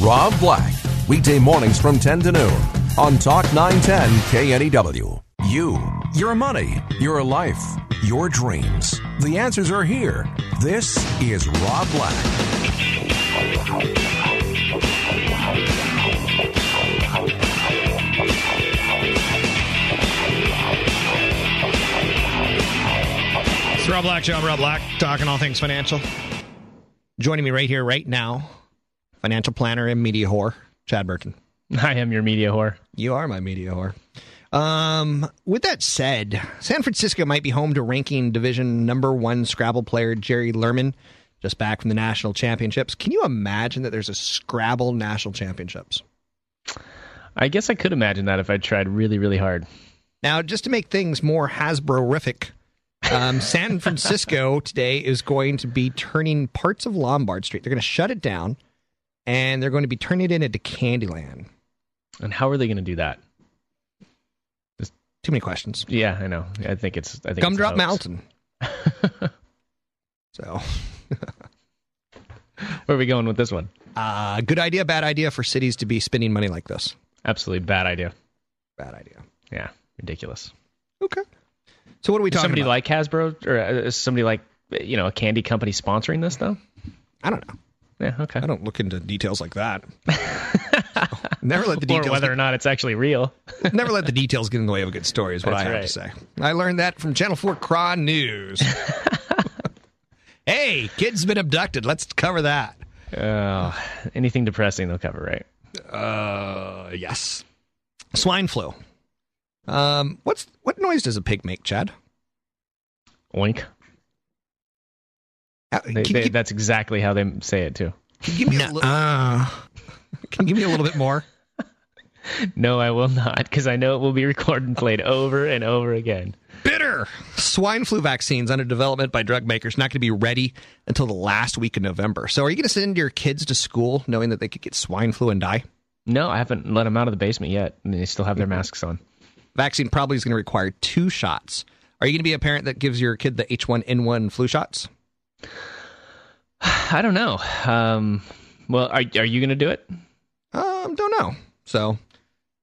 Rob Black, weekday mornings from 10 to noon on Talk 910 KNEW. You, your money, your life, your dreams. The answers are here. This is Rob Black. It's Rob Black. I'm Rob Black, talking all things financial. Joining me right here, right now, financial planner and media whore, Chad Burton. I am your media whore. You are my media whore. Um, with that said, San Francisco might be home to ranking division number one Scrabble player Jerry Lerman, just back from the national championships. Can you imagine that there's a Scrabble national championships? I guess I could imagine that if I tried really, really hard. Now, just to make things more Hasbro-rific, um, San Francisco today is going to be turning parts of Lombard Street. They're going to shut it down, and they're going to be turning it into Candyland. And how are they going to do that? There's Too many questions. Yeah, I know. I think it's. I think it's Gumdrop hoax. Mountain. so, Where are we going with this one? uh, good idea, bad idea for cities to be spending money like this. Absolutely bad idea. Bad idea. Yeah, ridiculous. Okay. So what are we Is talking somebody about? like Hasbro or uh, is somebody like you know a candy company sponsoring this though? I don't know. Yeah, okay. I don't look into details like that. never let the details. or whether or not it's actually real. never let the details get in the way of a good story. Is what That's I have right. to say. I learned that from Channel Four KRON News. hey, kid's been abducted. Let's cover that. Oh, anything depressing they'll cover, right? Uh, yes. Swine flu. Um, what's what noise does a pig make, Chad? Oink. Uh, They, can, they, you- that's exactly how they say it too. can you give me a little? can you give me a little bit more? No, I will not, because I know it will be recorded and played over and over again. Bitter. Swine flu vaccines under development by drug makers not going to be ready until the last week of November. So, are you going to send your kids to school knowing that they could get swine flu and die? No, I haven't let them out of the basement yet, and they still have their masks on. Vaccine probably is going to require two shots. Are you going to be a parent that gives your kid the H1N1 flu shots? I don't know. Um, well, are are you going to do it? Um, don't know. So,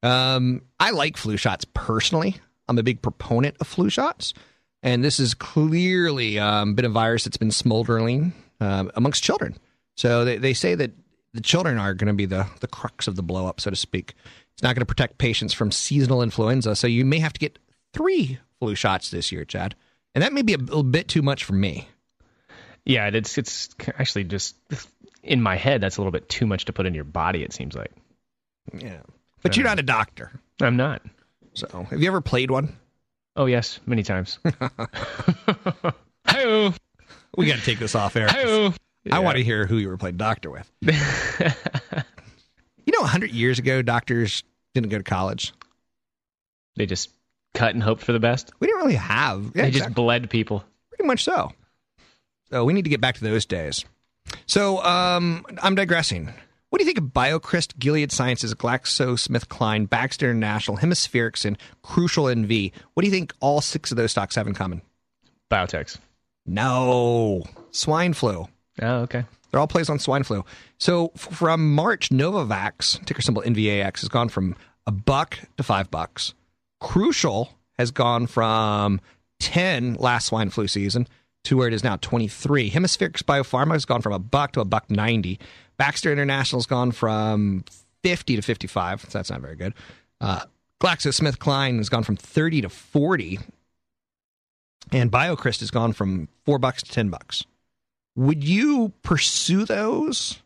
um, I like flu shots personally. I'm a big proponent of flu shots, and this is clearly um, been a virus that's been smoldering um, amongst children. So they, they say that the children are going to be the the crux of the blow up, so to speak. It's not going to protect patients from seasonal influenza, so you may have to get three flu shots this year, Chad, and that may be a little bit too much for me. Yeah, it's it's actually just in my head. That's a little bit too much to put in your body. It seems like Yeah, but you're not a doctor, I'm not. so have you ever played one? Oh yes, many times. Hey, We got to take this off air. hey. I want to hear who you were playing doctor with. you know, 100 years ago, doctors didn't go to college. They just cut and hoped for the best. We didn't really have. Yeah, they just bled people. pretty much so. So we need to get back to those days. So um, I'm digressing. What do you think of BioCryst, Gilead Sciences, GlaxoSmithKline, Baxter International, Hemispherx, and Crucell NV? What do you think all six of those stocks have in common? Biotechs. No, swine flu. Oh, okay. They're all plays on swine flu. So f- from March, Novavax, ticker symbol NVAX, has gone from a buck to five bucks. Crucell has gone from 10 last swine flu season to where it is now 23. Hemispherx Biopharma has gone from a buck to a buck 90. Baxter International has gone from 50 to 55. So that's not very good. Uh, GlaxoSmithKline has gone from 30 to 40. And BioCryst has gone from four bucks to 10 bucks would you pursue those?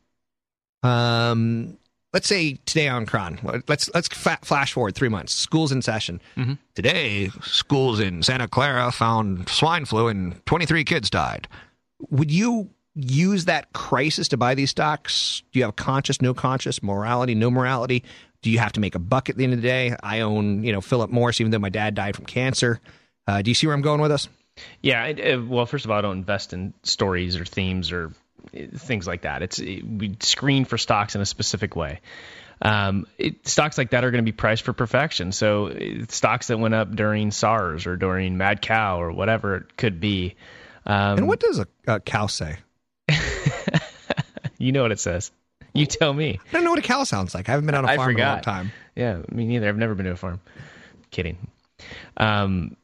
Um, let's say today on KRON. Let's let's fa- flash forward three months. School's in session. Today, schools in Santa Clara found swine flu and 23 kids died. Would you use that crisis to buy these stocks? Do you have conscious, no conscious, morality, no morality? Do you have to make a buck at the end of the day? I own, you know, Philip Morris, even though my dad died from cancer. Uh, do you see where I'm going with this? Yeah. I, uh, well, first of all, I don't invest in stories or themes or things like that. It's we screen for stocks in a specific way. Um, it, stocks like that are going to be priced for perfection. So uh, stocks that went up during SARS or during Mad Cow or whatever it could be. Um, and what does a, a cow say? you know what it says. You tell me. I don't know what a cow sounds like. I haven't been on a farm in a long time. Yeah, me neither. I've never been to a farm. Kidding. Um,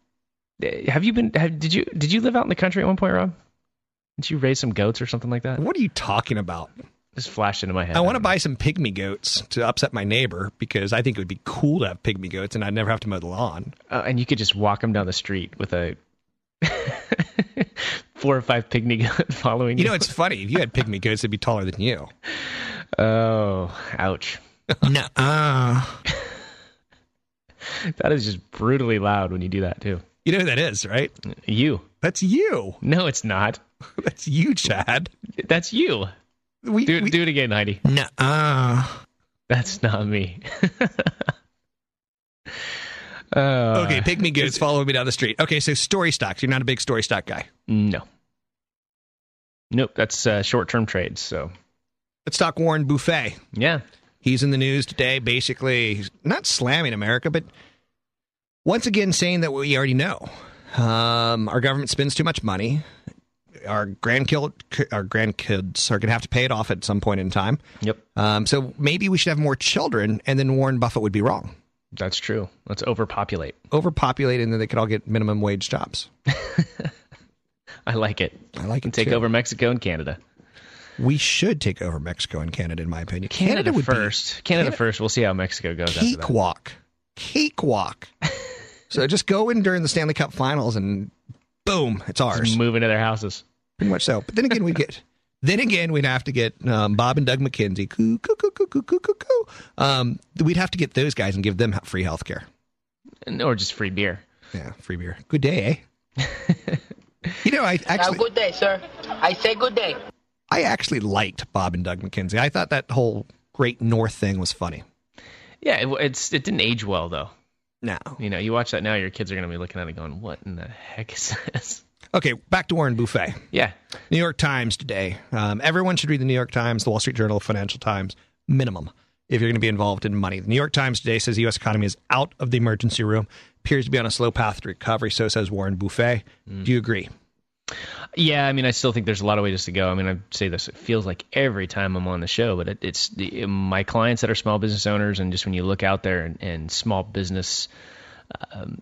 have you been? Have, did you did you live out in the country at one point, Rob? Did you raise some goats or something like that? What are you talking about? Just flashed into my head. I want to buy some pygmy goats to upset my neighbor because I think it would be cool to have pygmy goats and I'd never have to mow the lawn. Uh, and you could just walk them down the street with a four or five pygmy goat following you. You know, it's funny. If you had pygmy goats, they'd be taller than you. oh, ouch! no. Uh, That is just brutally loud when you do that too. you know who that is, right? You? That's you. No, it's not. That's you, Chad. That's you. We, Do we, do it again, Heidi. no. Uh, That's not me. uh, okay, pygmy goats following me down the street. Okay, so story stocks. You're not a big story stock guy. No. Nope, that's uh, short-term trades. So Let's talk Warren Buffett. yeah, He's in the news today, basically not slamming America, but once again saying that we already know. Um, our government spends too much money. Our grandkids, our grandkids are going to have to pay it off at some point in time. yep, Um, so maybe we should have more children, and then Warren Buffett would be wrong. that's true. Let's overpopulate. Overpopulate, and then they could all get minimum wage jobs. I like it. I like it. Take too. over Mexico and Canada. We should take over Mexico and Canada, in my opinion. Canada, would first. Canada, Canada- first. We'll see how Mexico goes be after that. cakewalk, cakewalk. So just go in during the Stanley Cup Finals, and boom, it's ours. Just move into their houses. Pretty much so. But then again, we get. Then again, we'd have to get um, Bob and Doug McKenzie. Coo, coo, coo, coo, coo, coo, coo, coo. Um, we'd have to get those guys and give them free health care. Or just free beer. Yeah, free beer. Good day, eh? you know, I Have a actually, good day, sir. I say good day. I actually liked Bob and Doug McKenzie. I thought that whole Great North thing was funny. Yeah, it, it's it didn't age well though. No. You know, you watch that now, your kids are gonna be looking at it going, "What in the heck is this?" Okay, back to Warren Buffett. Yeah, New York Times today. Um, everyone should read the New York Times, the Wall Street Journal, Financial Times, minimum, if you're going to be involved in money. The New York Times today says the U.S. economy is out of the emergency room, appears to be on a slow path to recovery. So says Warren Buffett. Do you agree? Yeah, I mean, I still think there's a lot of ways to go. I mean, I say this, it feels like every time I'm on the show, but it, it's the, my clients that are small business owners, and just when you look out there and, and small business, um,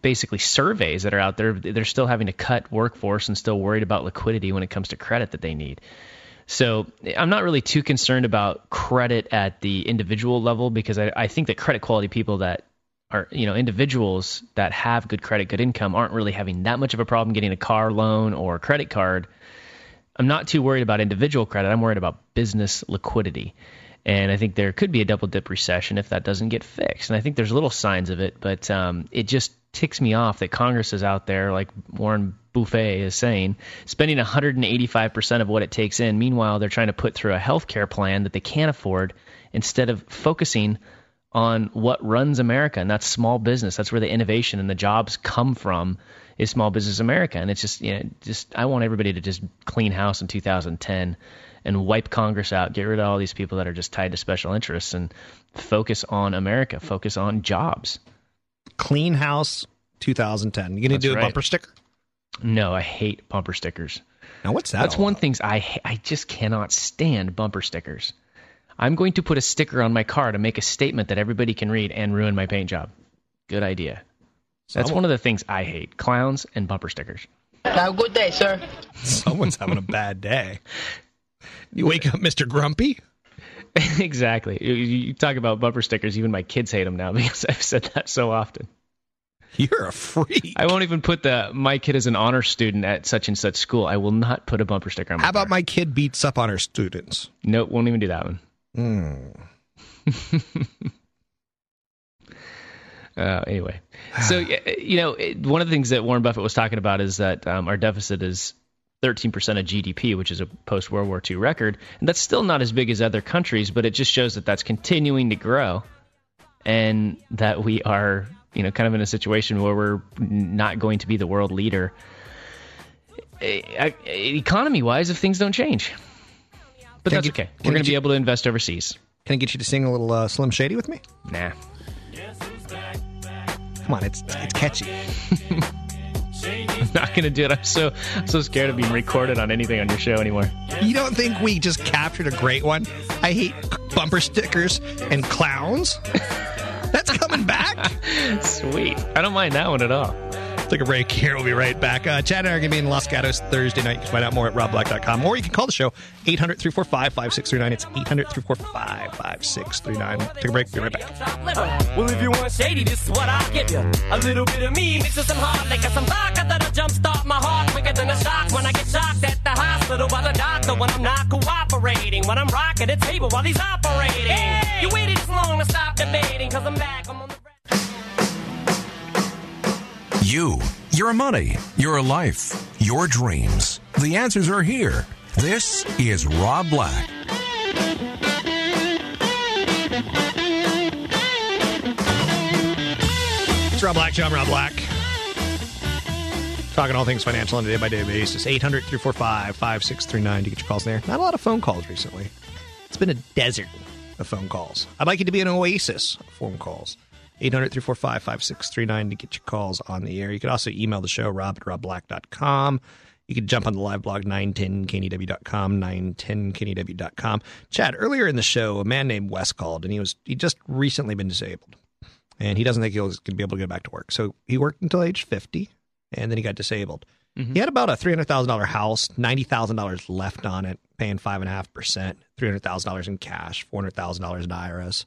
basically surveys that are out there, they're still having to cut workforce and still worried about liquidity when it comes to credit that they need. So I'm not really too concerned about credit at the individual level because I, I think that credit quality people that are you know individuals that have good credit, good income aren't really having that much of a problem getting a car loan or a credit card. I'm not too worried about individual credit. I'm worried about business liquidity. And I think there could be a double dip recession if that doesn't get fixed. And I think there's little signs of it, but um, it just ticks me off that Congress is out there, like Warren Buffett is saying, spending 185% of what it takes in. Meanwhile, they're trying to put through a health care plan that they can't afford instead of focusing on what runs America, and that's small business. That's where the innovation and the jobs come from is small business America. And it's just, you know, just I want everybody to just clean house in 2010 and wipe Congress out, get rid of all these people that are just tied to special interests, and focus on America, focus on jobs. Clean House 2010. You going to That's do a right. bumper sticker? No, I hate bumper stickers. Now, what's that? That's one about? things I I just cannot stand bumper stickers. I'm going to put a sticker on my car to make a statement that everybody can read and ruin my paint job. Good idea. That's Someone- one of the things I hate: clowns and bumper stickers. Have a good day, sir. Someone's having a bad day. You wake up, Mr. Grumpy? exactly. You, you talk about bumper stickers. Even my kids hate them now because I've said that so often. You're a freak. I won't even put the my kid is an honor student at such and such school. I will not put a bumper sticker on my How about car. my kid beats up on her students? Nope, won't even do that one. Uh, anyway, so you know, one of the things that Warren Buffett was talking about is that um, our deficit is 13% of GDP, which is a post World War II record. And that's still not as big as other countries, but it just shows that that's continuing to grow and that we are, you know, kind of in a situation where we're not going to be the world leader economy wise if things don't change. But Can that's get- okay. We're going to be able to invest overseas. Can I get you to sing a little uh, Slim Shady with me? Nah. Come on, it's it's catchy. I'm not going to do it. I'm so I'm so scared of being recorded on anything on your show anymore. You don't think we just captured a great one? I hate bumper stickers and clowns. That's coming back. Sweet. I don't mind that one at all. Take a break here. We'll be right back. Uh, Chad and I are going to be in Los Gatos Thursday night. You can find out more at robblack.com. Or you can call the show 800 345 5639. It's 800 345 5639. Take a break. Be right back. Well, if you want shady, this is what I'll give you. A little bit of me mixed with some hard liquor, some vodka that'll jumpstart my heart quicker than a shock when I get shocked at the hospital by the doctor when I'm not cooperating. When I'm rocking the table while he's operating. You waited this long to stop debating, cause I'm back. I'm on the You, your money, your life, your dreams. The answers are here. This is Rob Black. It's Rob Black, John Rob Black. Talking all things financial on a day by day basis. 800 345 5639 to get your calls in there. Not a lot of phone calls recently. It's been a desert of phone calls. I'd like it to be an oasis of phone calls. 800 345 5639 to get your calls on the air. You could also email the show, rob at robblack.com. You can jump on the live blog, 910knew.com, 910knew.com. Chad, earlier in the show, a man named Wes called, and he was he just recently been disabled and he doesn't think he'll be able to go back to work. So he worked until age 50, and then he got disabled. Mm-hmm. He had about a $300,000 house, $90,000 left on it, paying 5.5%, $300,000 in cash, $400,000 in IRS.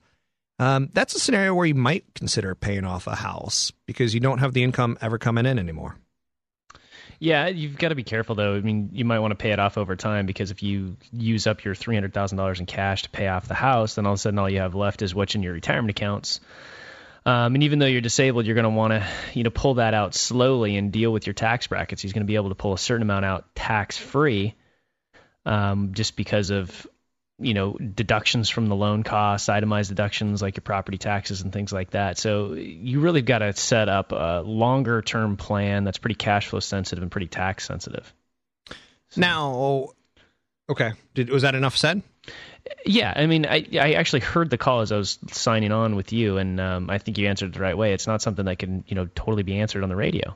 Um, that's a scenario where you might consider paying off a house because you don't have the income ever coming in anymore. Yeah, you've got to be careful though. I mean, you might want to pay it off over time because if you use up your three hundred thousand dollars in cash to pay off the house, then all of a sudden all you have left is what's in your retirement accounts. Um, and even though you're disabled, you're going to want to, you know, pull that out slowly and deal with your tax brackets. He's going to be able to pull a certain amount out tax free, um, just because of, you know, deductions from the loan costs, itemized deductions like your property taxes and things like that. So you really got to set up a longer term plan that's pretty cash flow sensitive and pretty tax sensitive. So. Now, okay, Did, was that enough said? Yeah, I mean, I I actually heard the call as I was signing on with you, and um, I think you answered it the right way. It's not something that can you know totally be answered on the radio.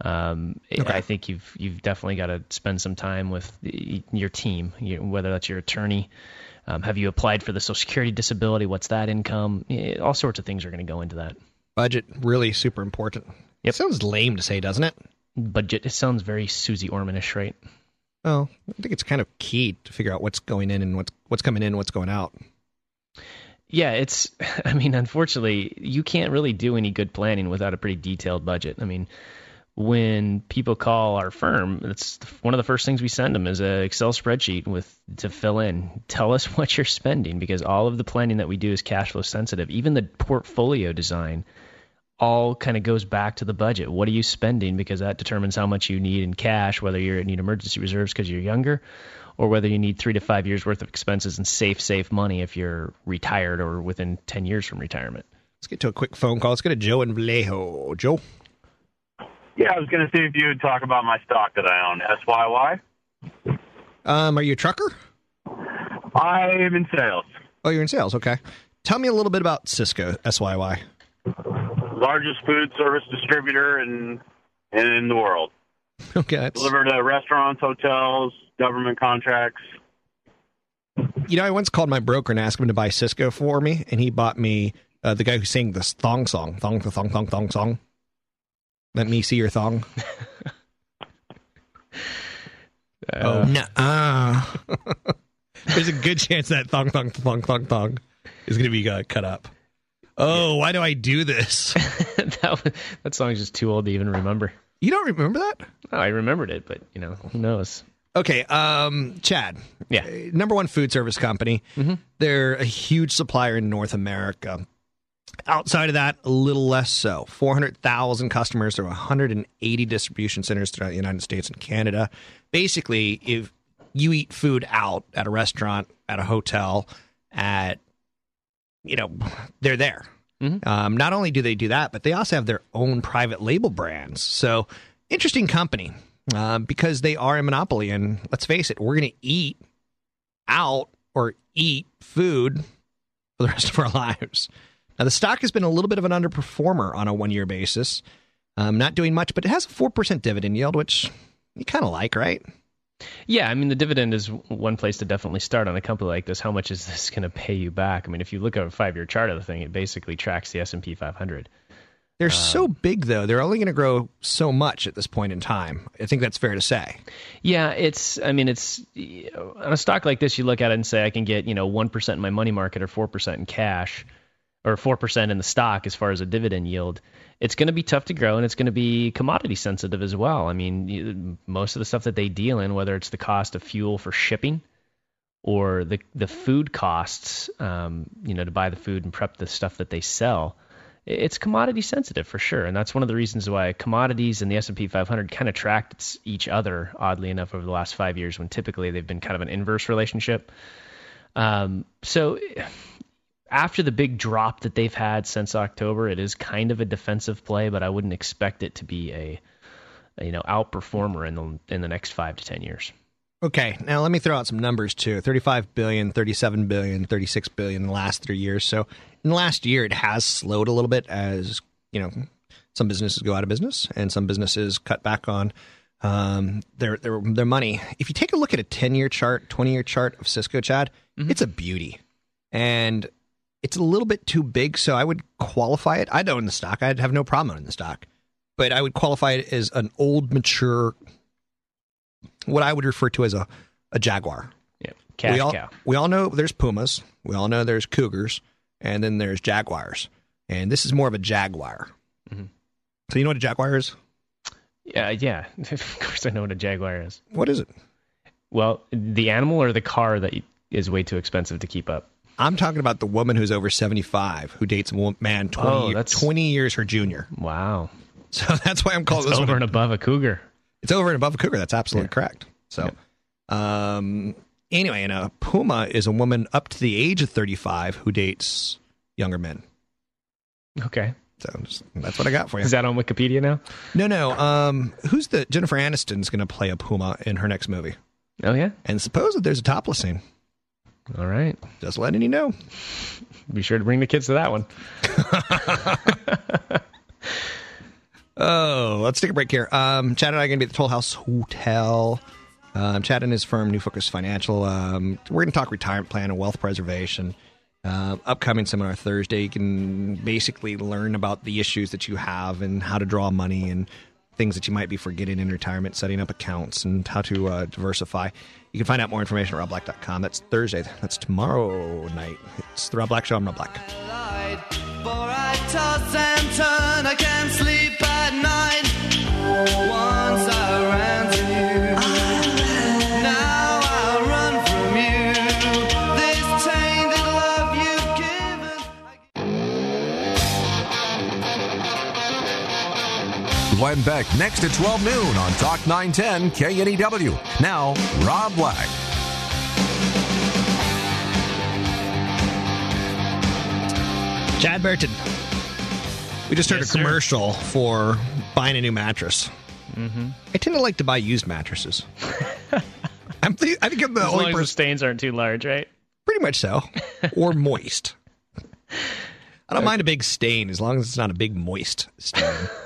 Um, I think you've you've definitely got to spend some time with the, your team, you, whether that's your attorney. Um, have you applied for the Social Security disability? What's that income? All sorts of things are going to go into that. Budget really super important. Yep. It sounds lame to say, doesn't it? Budget. It sounds very Susie Ormanish, right? Well, I think it's kind of key to figure out what's going in and what's what's coming in and what's going out. Yeah, it's. I mean, unfortunately, you can't really do any good planning without a pretty detailed budget. I mean, when people call our firm, it's one of the first things we send them is an Excel spreadsheet with to fill in. Tell us what you're spending because all of the planning that we do is cash flow sensitive. Even the portfolio design all kind of goes back to the budget. What are you spending? Because that determines how much you need in cash, whether you need emergency reserves because you're younger, or whether you need three to five years worth of expenses and safe, safe money if you're retired or within 10 years from retirement. Let's get to a quick phone call. Let's go to Joe in Vallejo. Joe. Yeah, I was going to see if you would talk about my stock that I own, SYY. Um, are you a trucker? I am in sales. Oh, you're in sales. Okay. Tell me a little bit about Sysco SYY. Largest food service distributor in in the world. Okay. That's, Deliver to restaurants, hotels, government contracts. you know, I once called my broker and asked him to buy Sysco for me, and he bought me uh, the guy who sang this thong song, thong, thong, thong, thong song. Let me see your thong. oh no! Uh. There's a good chance that thong, thong, thong, thong, thong is going to be uh, cut up. Oh, why do I do this? that, was- that song is just too old to even remember. You don't remember that? Oh, I remembered it, but you know, who knows? Okay, um, Chad. Yeah. Number one food service company. They're a huge supplier in North America. Outside of that, a little less so. 400,000 customers through 180 distribution centers throughout the United States and Canada. Basically, if you eat food out at a restaurant, at a hotel, at, you know, they're there. Um, not only do they do that, but they also have their own private label brands. So, interesting company um, because they are a monopoly. And let's face it, we're going to eat out or eat food for the rest of our lives. Now, the stock has been a little bit of an underperformer on a one year basis, um, not doing much, but it has a 4% dividend yield, which you kind of like, right? Yeah, I mean the dividend is one place to definitely start on a company like this. How much is this going to pay you back? I mean, if you look at a five-year chart of the thing, it basically tracks the S and P 500. They're so big, though. They're only going to grow so much at this point in time. I think that's fair to say. Yeah, it's. I mean, it's on a stock like this. You look at it and say, I can get you know one percent in my money market or four percent in cash, or four percent in the stock as far as a dividend yield. It's going to be tough to grow, and it's going to be commodity sensitive as well. I mean, most of the stuff that they deal in, whether it's the cost of fuel for shipping or the the food costs, um, you know, to buy the food and prep the stuff that they sell, it's commodity sensitive for sure, and that's one of the reasons why commodities and the S and P 500 kind of tracked each other, oddly enough, over the last five years, when typically they've been kind of an inverse relationship. Um, so after the big drop that they've had since October, it is kind of a defensive play, but I wouldn't expect it to be a, you know outperformer in the in the next five to ten years. Okay, now let me throw out some numbers too 35 billion, 37 billion, 36 billion in the last three years. So in the last year, it has slowed a little bit as, you know, some businesses go out of business and some businesses cut back on um, their, their, their money. If you take a look at a 10 year chart, 20 year chart of Sysco, Chad, it's a beauty. And it's a little bit too big, so I would qualify it. I'd own the stock. I'd have no problem owning the stock. But I would qualify it as an old, mature what I would refer to as a, a jaguar. Yeah, cash we all, cow. We all know there's pumas. We all know there's cougars, and then there's jaguars. And this is more of a jaguar. Mm-hmm. So you know what a jaguar is? Yeah, yeah. of course, I know what a jaguar is. What is it? Well, the animal or the car that is way too expensive to keep up. I'm talking about the woman who's over 75 who dates a man 20, Oh, year- that's- 20 years her junior. Wow, So that's why I'm calling this over one. and above a cougar. It's over and above a cougar. That's absolutely correct. So, um, anyway, and a puma is a woman up to the age of 35 who dates younger men. Okay, So just- that's what I got for you. is that on Wikipedia now? No, no. Um, who's the Jennifer Aniston's going to play a puma in her next movie? Oh yeah. And suppose that there's a topless scene. All right. Just letting you know. Be sure to bring the kids to that one. Oh, let's take a break here. Um, Chad and I are going to be at the Toll House Hotel. Um, Chad and his firm, New Focus Financial. Um, we're going to talk retirement plan and wealth preservation. Uh, upcoming seminar Thursday. You can basically learn about the issues that you have and how to draw money and things that you might be forgetting in retirement, setting up accounts, and how to uh, diversify. You can find out more information at robblack.com. That's Thursday. That's tomorrow night. It's the Rob Black Show. I'm Rob Black. You've given. Glenn Beck next at 12 noon on Talk 910 KNEW. Now, Rob Black. Chad Burton. We just heard Yes, a sir. commercial for buying a new mattress. Mm-hmm. I tend to like to buy used mattresses. I'm th- I think I'm the As only person, stains aren't too large, right? pretty much so, or moist. I don't mind a big stain as long as it's not a big moist stain.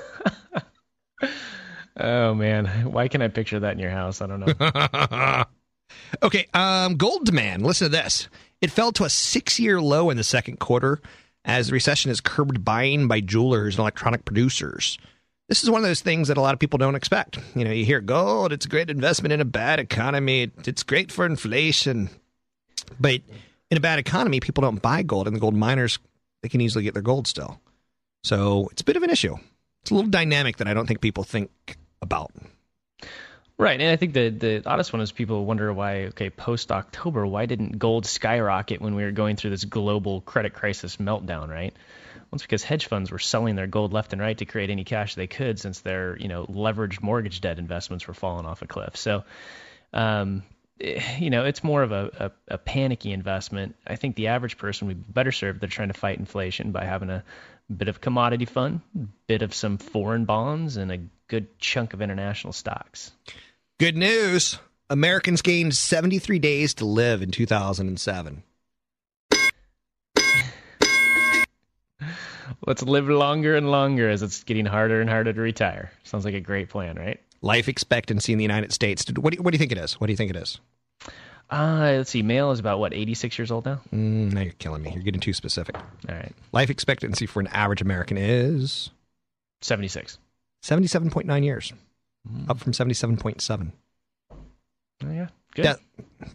Oh man, why can I picture that in your house? I don't know. okay, um, gold demand. Listen to this. It fell to a six-year low in the second quarter as the recession has curbed buying by jewelers and electronic producers. This is one of those things that a lot of people don't expect. You know, you hear gold, it's a great investment in a bad economy, it's great for inflation. But in a bad economy, people don't buy gold, and the gold miners, they can easily get their gold still. So it's a bit of an issue. It's a little dynamic that I don't think people think about. right, and I think the the oddest one is people wonder why. Okay, post October, why didn't gold skyrocket when we were going through this global credit crisis meltdown? Right. Well, it's because hedge funds were selling their gold left and right to create any cash they could, since their you know leveraged mortgage debt investments were falling off a cliff. So, um, eh, you know, it's more of a, a, a panicky investment. I think the average person would be better served. They're trying to fight inflation by having a bit of commodity fund, bit of some foreign bonds, and a good chunk of international stocks. Good news. Americans gained 73 days to live in 2007. Let's live longer and longer as it's getting harder and harder to retire. Sounds like a great plan, right? Life expectancy in the United States. What do you, what do you think it is? What do you think it is? Uh, let's see. Male is about what, 86 years old now? Mm, now you're killing me. You're getting too specific. All right. Life expectancy for an average American is 76. 77.9 years, up from 77.7. Oh, yeah. Good. Death,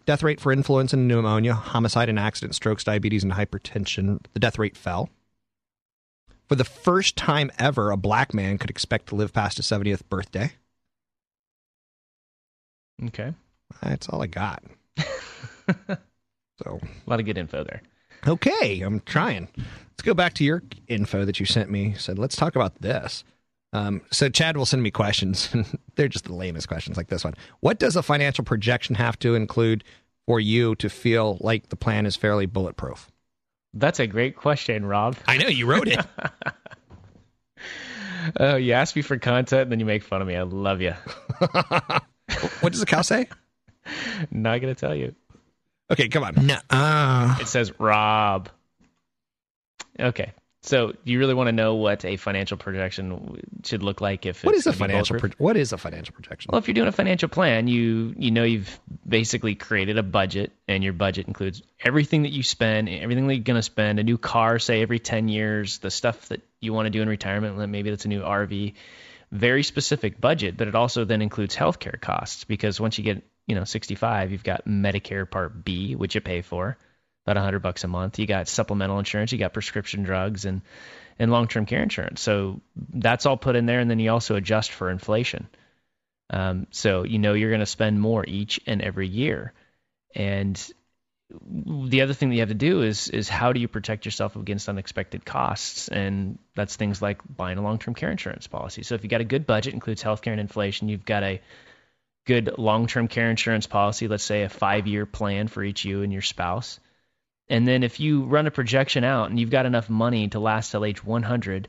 death rate for influenza and pneumonia, homicide and accident, strokes, diabetes, and hypertension. The death rate fell. For the first time ever, a black man could expect to live past his 70th birthday. Okay. That's all I got. so A lot of good info there. Okay, I'm trying. Let's go back to your info that you sent me. Said, let's talk about this. Um, so Chad will send me questions. And they're just the lamest questions, like this one. What does a financial projection have to include for you to feel like the plan is fairly bulletproof? That's a great question, Rob. I know you wrote it. Oh, you ask me for content, and then you make fun of me. I love you. what does the cow say? Not gonna tell you. Okay, come on. No. Uh, It says Rob. Okay. So you really want to know what a financial projection should look like if what it's is a financial? bulletproof? Pro- what is a financial projection? Well, if you're doing a financial plan, you you know you've basically created a budget, and your budget includes everything that you spend, everything that you're gonna spend, a new car, say every 10 years, the stuff that you want to do in retirement, maybe that's a new RV, very specific budget, but it also then includes healthcare costs because once you get you know 65, you've got Medicare Part B, which you pay for, about 100 bucks a month. You got supplemental insurance, you got prescription drugs, and and long-term care insurance. So that's all put in there, and then you also adjust for inflation. Um, so you know you're going to spend more each and every year, and the other thing that you have to do is is how do you protect yourself against unexpected costs, and that's things like buying a long-term care insurance policy. So if you've got a good budget, includes healthcare and inflation, you've got a good long-term care insurance policy. Let's say a five-year plan for each you and your spouse. And then if you run a projection out and you've got enough money to last till age 100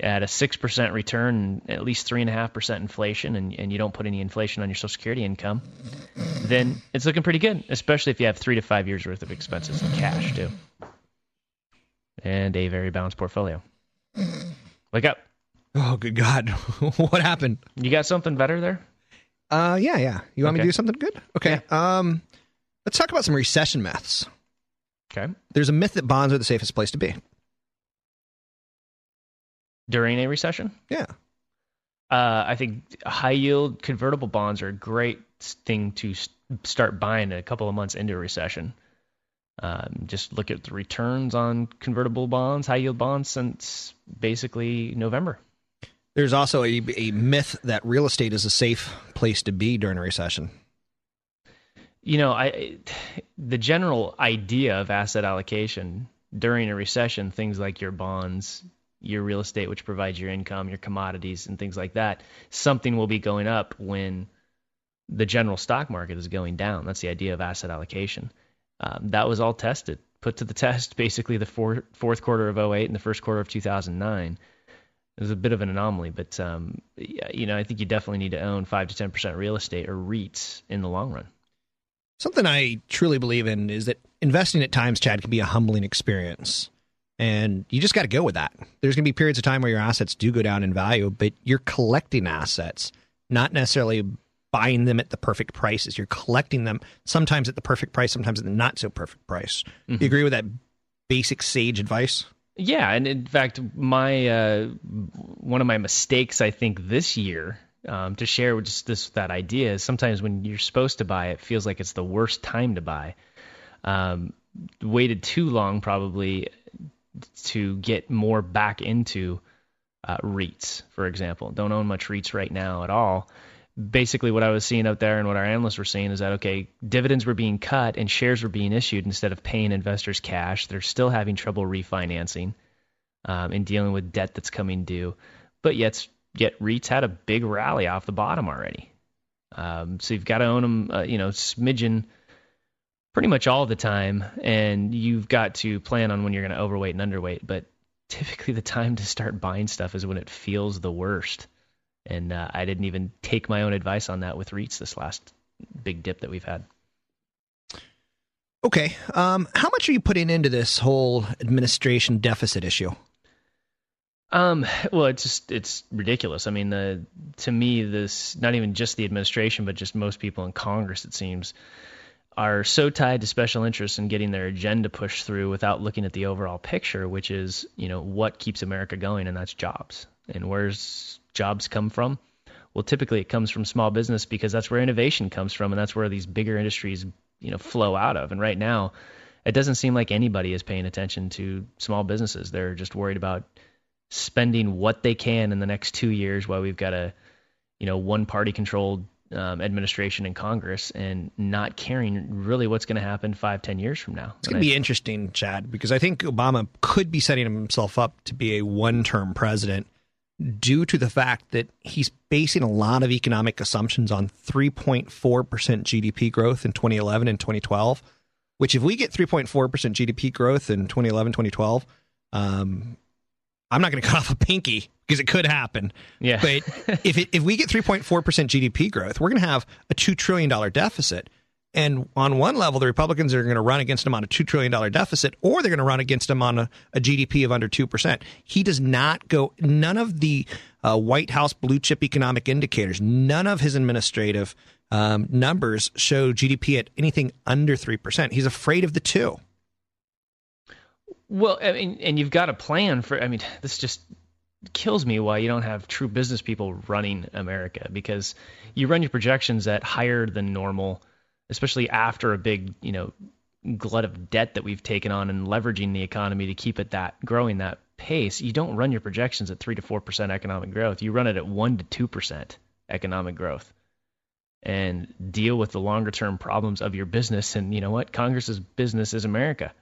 at a 6% return and at least 3.5% inflation, and, and you don't put any inflation on your Social Security income, then it's looking pretty good, especially if you have three to five years worth of expenses in cash, too. And a very balanced portfolio. Wake up. oh, good God! what happened? You got something better there? Uh, yeah, yeah. You want me to do something good? Okay. Um, let's talk about some recession myths. Okay. There's a myth that bonds are the safest place to be. During a recession? Yeah. Uh, I think high yield convertible bonds are a great thing to start buying a couple of months into a recession. Um, just look at the returns on convertible bonds, high yield bonds since basically November. There's also a, a myth that real estate is a safe place to be during a recession. You know, I the general idea of asset allocation during a recession, things like your bonds, your real estate, which provides your income, your commodities, and things like that, something will be going up when the general stock market is going down. That's the idea of asset allocation. Um, that was all tested, put to the test, basically the four, fourth quarter of 08 and the first quarter of 2009. It was a bit of an anomaly, but um, you know, I think you definitely need to own five to ten percent real estate or REITs in the long run. Something I truly believe in is that investing at times, Chad, can be a humbling experience. And you just got to go with that. There's going to be periods of time where your assets do go down in value, but you're collecting assets, not necessarily buying them at the perfect prices. You're collecting them sometimes at the perfect price, sometimes at the not so perfect price. You agree with that basic sage advice? Yeah, and in fact, my uh, one of my mistakes I think this year um, to share just this that idea is sometimes when you're supposed to buy, it feels like it's the worst time to buy. Um, waited too long probably to get more back into uh, REITs, for example. Don't own much REITs right now at all. Basically, what I was seeing out there and what our analysts were seeing is that okay, dividends were being cut and shares were being issued instead of paying investors cash. They're still having trouble refinancing. um, in dealing with debt that's coming due. But yet, yet REITs had a big rally off the bottom already. Um, so you've got to own them, uh, you know, smidgen pretty much all the time, and you've got to plan on when you're going to overweight and underweight. But typically, the time to start buying stuff is when it feels the worst. And uh, I didn't even take my own advice on that with REITs this last big dip that we've had. Okay. Um, how much are you putting into this whole administration deficit issue? Um, well, it's just it's ridiculous. I mean, the to me, this not even just the administration, but just most people in Congress, it seems, are so tied to special interests and getting their agenda pushed through without looking at the overall picture, which is you know what keeps America going, and that's jobs. And where's jobs come from? Well, typically it comes from small business because that's where innovation comes from, and that's where these bigger industries you know flow out of. And right now, it doesn't seem like anybody is paying attention to small businesses. They're just worried about spending what they can in the next two years while we've got a you know one party controlled um, administration in Congress and not caring really what's going to happen five ten years from now. It's going to be interesting, Chad, because I think Obama could be setting himself up to be a one term president due to the fact that he's basing a lot of economic assumptions on 3.4% GDP growth in 2011 and 2012. Which, if we get 3.4% GDP growth in 2011, 2012, um, I'm not going to cut off a pinky because it could happen. Yeah. But if it, if we get 3.4% GDP growth, we're going to have a $2 trillion deficit. And on one level, the Republicans are going to run against him on a $2 trillion deficit, or they're going to run against him on a, a GDP of under 2%. He does not go, none of the uh, White House blue chip economic indicators, none of his administrative um, numbers show GDP at anything under 3%. He's afraid of the two. Well, I mean, and you've got a plan for. I mean, this just kills me why you don't have true business people running America because you run your projections at higher than normal, especially after a big, you know, glut of debt that we've taken on and leveraging the economy to keep it that growing that pace. You don't run your projections at three to four percent economic growth. You run it at one to two percent economic growth and deal with the longer term problems of your business. And you know what? Congress's business is America.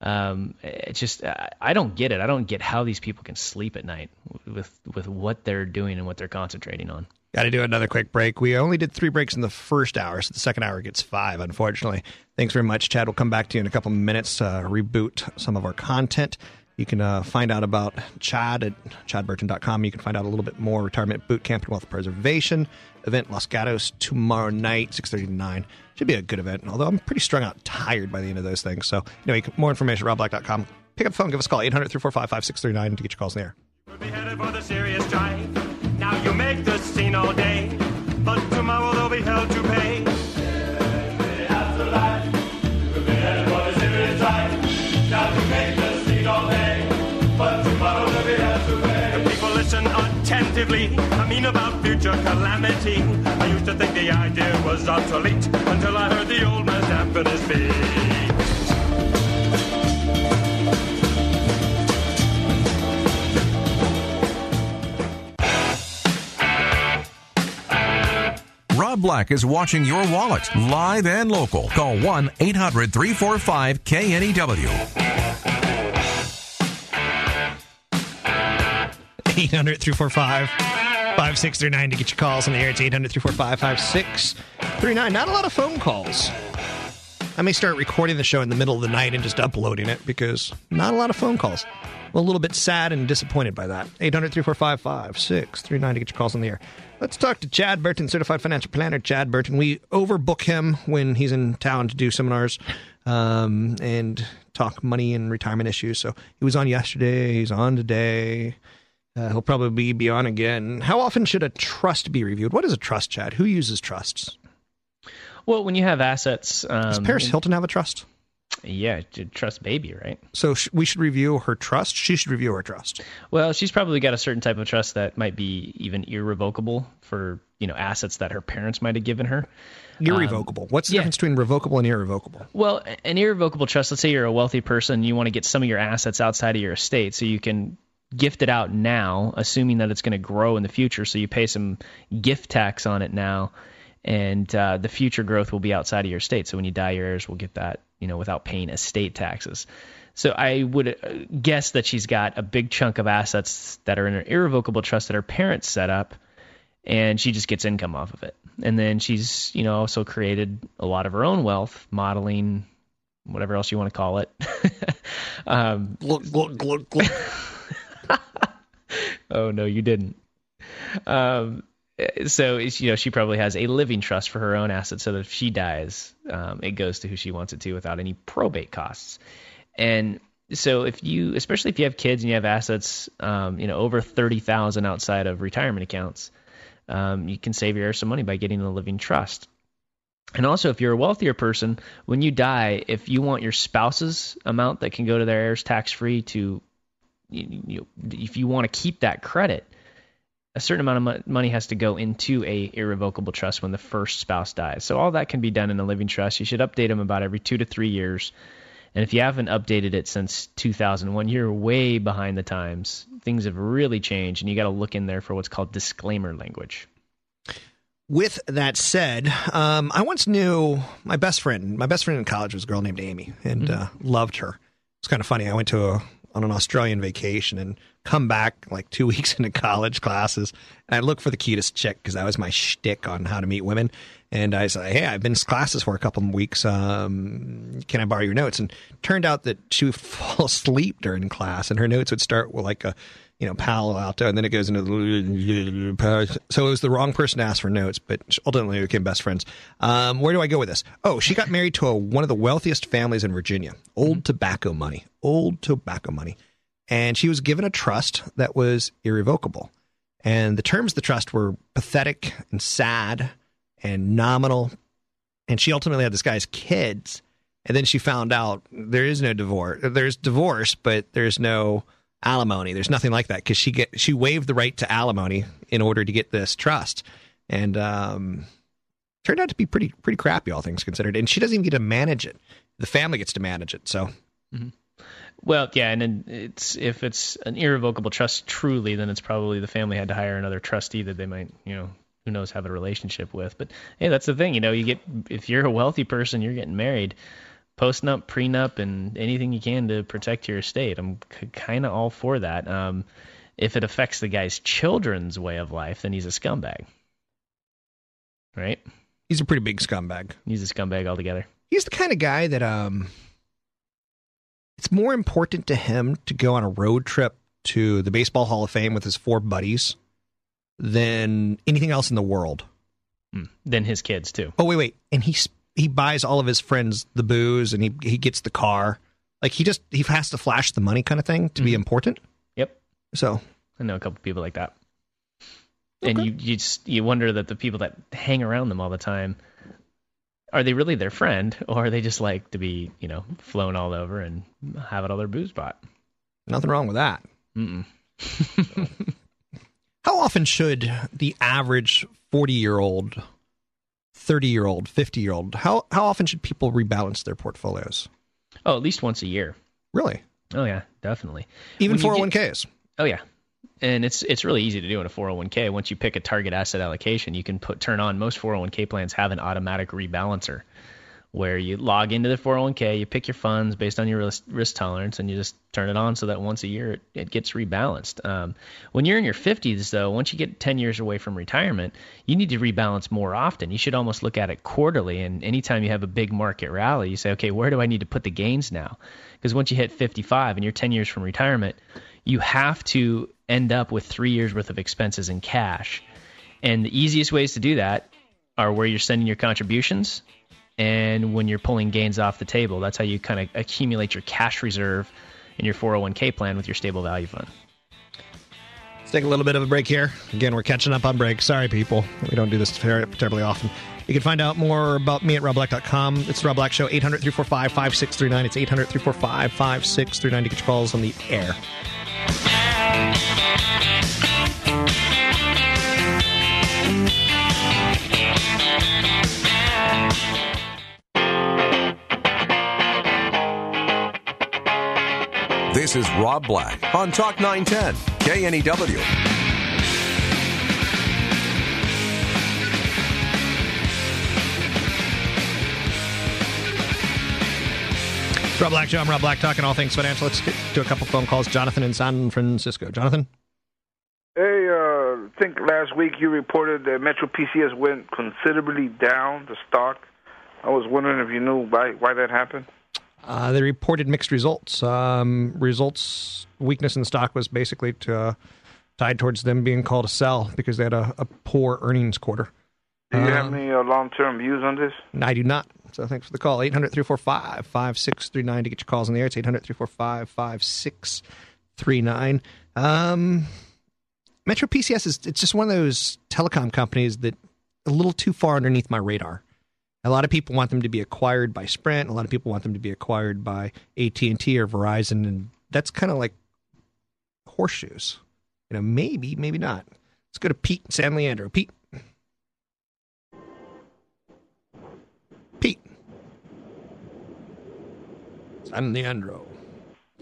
Um, it's just I don't get it. I don't get how these people can sleep at night with with what they're doing and what they're concentrating on. Got to do another quick break. We only did three breaks in the first hour, so the second hour gets five, unfortunately. Thanks very much, Chad. We'll come back to you in a couple minutes, uh, reboot some of our content. You can uh, find out about Chad at chadburton.com. You can find out a little bit more retirement boot camp and wealth preservation event Los Gatos tomorrow night, 6.30 to 9. Should be a good event, although I'm pretty strung out tired by the end of those things. So, anyway, more information at robblack.com. Pick up the phone, give us a call, 800 345 5639 to get your calls in the air. But tomorrow they'll be held to pay. People listen attentively. I mean about future calamity. I used to think the idea was obsolete until I heard the old man feet. Black is watching your wallet live and local. Call 1 800 345 KNEW. 800 345 5639 to get your calls in the air. It's 800 345 5639. Not a lot of phone calls. I may start recording the show in the middle of the night and just uploading it because not a lot of phone calls. A little bit sad and disappointed by that. 800 345 5639 to get your calls in the air. Let's talk to Chad Burton, certified financial planner. Chad Burton. We overbook him when he's in town to do seminars um, and talk money and retirement issues. So he was on yesterday. He's on today. Uh, he'll probably be on again. How often should a trust be reviewed? What is a trust, Chad? Who uses trusts? Well, when you have assets, um, Does Paris Hilton have a trust? Yeah, trust baby, right? So sh- we should review her trust. She should review her trust. Well, she's probably got a certain type of trust that might be even irrevocable for you know assets that her parents might have given her. Irrevocable. Um, What's the yeah. difference between revocable and irrevocable? Well, an irrevocable trust. Let's say you're a wealthy person, you want to get some of your assets outside of your estate, so you can gift it out now, assuming that it's going to grow in the future. So you pay some gift tax on it now and uh, the future growth will be outside of your state. So when you die, your heirs will get that, you know, without paying estate taxes. So I would uh, guess that she's got a big chunk of assets that are in an irrevocable trust that her parents set up, and she just gets income off of it. And then she's, you know, also created a lot of her own wealth, modeling, whatever else you want to call it. um, Glug, glug, glug, glug. oh no, you didn't. Um, so you know she probably has a living trust for her own assets, so that if she dies, um, it goes to who she wants it to without any probate costs. And so if you, especially if you have kids and you have assets, um, you know over thirty thousand outside of retirement accounts, um, you can save your heirs some money by getting a living trust. And also, if you're a wealthier person, when you die, if you want your spouse's amount that can go to their heirs tax free to, you, you, if you want to keep that credit, a certain amount of money has to go into a irrevocable trust when the first spouse dies. So all that can be done in a living trust. You should update them about every two to three years. And if you haven't updated it since 2001, you're way behind the times. Things have really changed, and you got to look in there for what's called disclaimer language. With that said, um, I once knew my best friend. My best friend in college was a girl named Amy, and uh, loved her. It's kind of funny. I went to a on an Australian vacation and come back like two weeks into college classes, and I look for the cutest chick because that was my shtick on how to meet women. And I said, "Hey, I've been in classes for a couple of weeks. Um, can I borrow your notes?" And turned out that she would fall asleep during class, and her notes would start with like a you know, Palo Alto, and then it goes into the. So it was the wrong person to ask for notes, but ultimately we became best friends. Um, where do I go with this? Oh, she got married to a, one of the wealthiest families in Virginia. Old tobacco money, old tobacco money, and she was given a trust that was irrevocable. And the terms of the trust were pathetic and sad and nominal. And she ultimately had this guy's kids. And then she found out there is no divorce. There's divorce, but there's no alimony. There's nothing like that because she get she waived the right to alimony in order to get this trust, and um, turned out to be pretty pretty crappy, all things considered. And she doesn't even get to manage it. The family gets to manage it. So Well, yeah, and then it's if it's an irrevocable trust truly, then it's probably the family had to hire another trustee that they might, you know, who knows, have a relationship with. But hey, that's the thing, you know, you get if you're a wealthy person, you're getting married, postnup, prenup, and anything you can to protect your estate. I'm c- kind of all for that. Um, if it affects the guy's children's way of life, then he's a scumbag, right? he's a pretty big scumbag. He's a scumbag altogether. He's the kind of guy that um, it's more important to him to go on a road trip to the Baseball Hall of Fame with his four buddies than anything else in the world. Mm. Then his kids too. Oh wait, wait, and he he buys all of his friends the booze and he he gets the car. Like he just he has to flash the money kind of thing to be important. Yep. So I know a couple people like that. And you you just you wonder that the people that hang around them all the time are they really their friend or are they just like to be you know flown all over and have it all their booze bought? nothing wrong with that. How often should the average 40 year old, 30 year old, 50 year old, how, how often should people rebalance their portfolios? Oh, at least once a year. Really? Oh yeah, definitely. Even When 401ks? Oh yeah, and it's it's really easy to do in a 401k. Once you pick a target asset allocation, you can put turn on. Most 401k plans have an automatic rebalancer, where you log into the 401k, you pick your funds based on your risk, risk tolerance, and you just turn it on so that once a year it, it gets rebalanced. Um, when you're in your 50s, though, once you get 10 years away from retirement, you need to rebalance more often. You should almost look at it quarterly. And anytime you have a big market rally, you say, okay, where do I need to put the gains now? Because once you hit 55 and you're 10 years from retirement, you have to end up with three years worth of expenses in cash. And the easiest ways to do that are where you're sending your contributions and when you're pulling gains off the table. That's how you kind of accumulate your cash reserve in your 401k plan with your stable value fund. Let's take a little bit of a break here. Again, we're catching up on break. Sorry, people. We don't do this terribly often. You can find out more about me at robblack.com. It's the Rob Black Show, 800 345 5639. It's 800 345 5639 to get your calls on the air. This is Rob Black on Talk 910, KNEW. Rob Black, show. I'm Rob Black, talking all things financial. Let's get to a couple phone calls. Jonathan in San Francisco. Jonathan? Hey, uh, I think last week you reported that Metro PCS went considerably down, the stock. I was wondering if you knew why, why that happened. Uh, they reported mixed results. Um, results weakness in the stock was basically to, uh, tied towards them being called a sell because they had a, a poor earnings quarter. Do you have Um, any uh, long-term views on this? I do not. So thanks for the call. 800 345 5639 to get your calls in the air. It's 800 345 5639. Um, Metro PCS is it's just one of those telecom companies that a little too far underneath my radar. A lot of people want them to be acquired by Sprint. A lot of people want them to be acquired by AT and T or Verizon, and that's kind of like horseshoes. You know, maybe, maybe not. Let's go to Pete in San Leandro. Pete. Pete. San Leandro.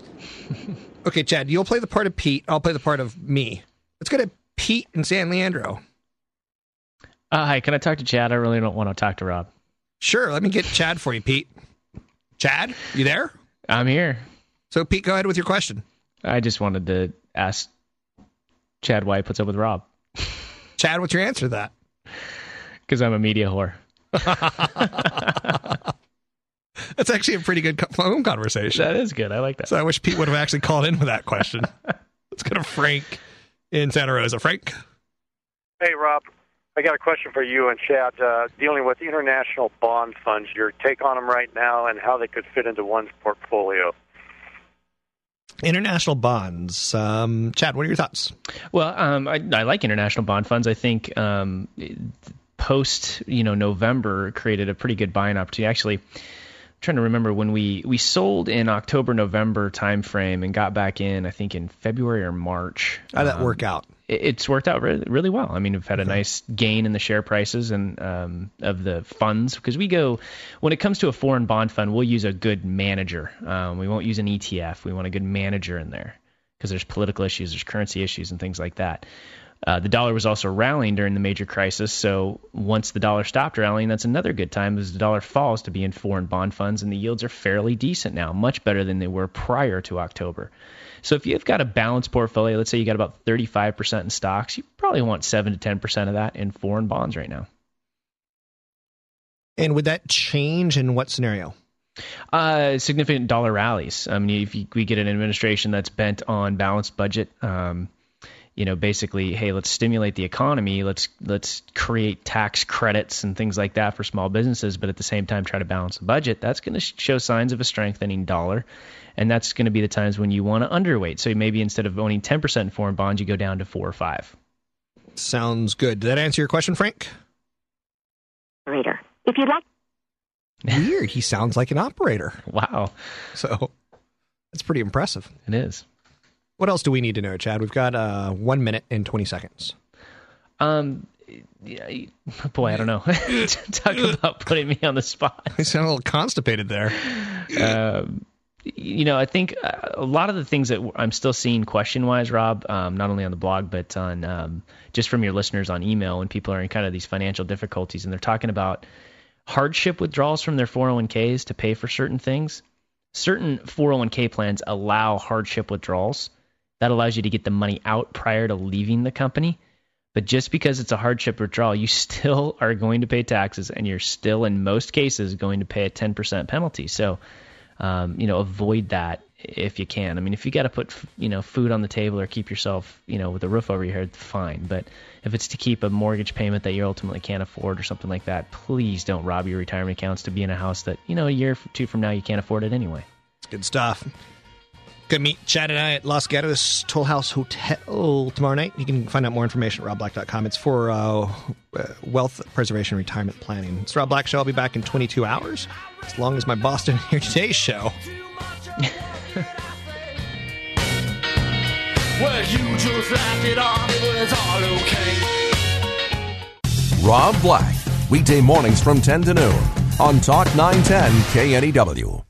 okay, Chad, you'll play the part of Pete. I'll play the part of me. Let's go to Pete in San Leandro. Uh, hi, can I talk to Chad? I really don't want to talk to Rob. Sure, let me get Chad for you, Pete. Chad, you there? I'm here. So, Pete, go ahead with your question. I just wanted to ask Chad why he puts up with Rob. Chad, what's your answer to that? Because I'm a media whore. That's actually a pretty good phone conversation. That is good. I like that. So I wish Pete would have actually called in with that question. Let's go to Frank in Santa Rosa. Frank, Hey, Rob. I got a question for you and Chad uh, dealing with international bond funds, your take on them right now and how they could fit into one's portfolio. international bonds. Um, Chad, what are your thoughts? Well, um, I, I like international bond funds. I think um, post you know November created a pretty good buying opportunity. Actually, I'm trying to remember when we we sold in October November timeframe and got back in. I think in February or March. How'd that Um, work out? It- It's worked out really, really well. I mean, we've had a nice gain in the share prices and um, of the funds because we go when it comes to a foreign bond fund, we'll use a good manager. Um, we won't use an ETF. We want a good manager in there because there's political issues, there's currency issues, and things like that. Uh, the dollar was also rallying during the major crisis, so once the dollar stopped rallying, that's another good time as the dollar falls to be in foreign bond funds, and the yields are fairly decent now, much better than they were prior to October. So if you've got a balanced portfolio, let's say you got about 35% in stocks, you probably want 7 to 10% of that in foreign bonds right now. And would that change in what scenario? Uh, significant dollar rallies. I mean, if you, we get an administration that's bent on balanced budget, um, you know, basically, hey, let's stimulate the economy. Let's let's create tax credits and things like that for small businesses, but at the same time, try to balance the budget. That's going to show signs of a strengthening dollar, and that's going to be the times when you want to underweight. So maybe instead of owning 10% foreign bonds, you go down to four or five. Sounds good. Did that answer your question, Frank? Operator. If you'd like. Weird. He sounds like an operator. Wow. So that's pretty impressive. It is. What else do we need to know, Chad? We've got uh, one minute and 20 seconds. Um, yeah, boy, I don't know. Talk about putting me on the spot. You sound a little constipated there. um, you know, I think uh, a lot of the things that I'm still seeing question wise, Rob, um, not only on the blog, but on um, just from your listeners on email when people are in kind of these financial difficulties and they're talking about hardship withdrawals from their 401ks to pay for certain things. Certain 401k plans allow hardship withdrawals. That allows you to get the money out prior to leaving the company. But just because it's a hardship withdrawal, you still are going to pay taxes and you're still, in most cases, going to pay a 10% penalty. So, um, you know, avoid that if you can. I mean, if you got to put, you know, food on the table or keep yourself, you know, with a roof over your head, fine. But if it's to keep a mortgage payment that you ultimately can't afford or something like that, please don't rob your retirement accounts to be in a house that, you know, a year or two from now you can't afford it anyway. It's good stuff. Good meet Chad and I at Los Gatos Toll House Hotel tomorrow night. You can find out more information at robblack.com. It's for uh, uh, wealth preservation retirement planning. It's Rob Black Show. I'll be back in 22 hours, as long as my Boston Here Today show. Well, you just laughed it off, it was all okay. Rob Black, weekday mornings from 10 to noon on Talk 910 KNEW.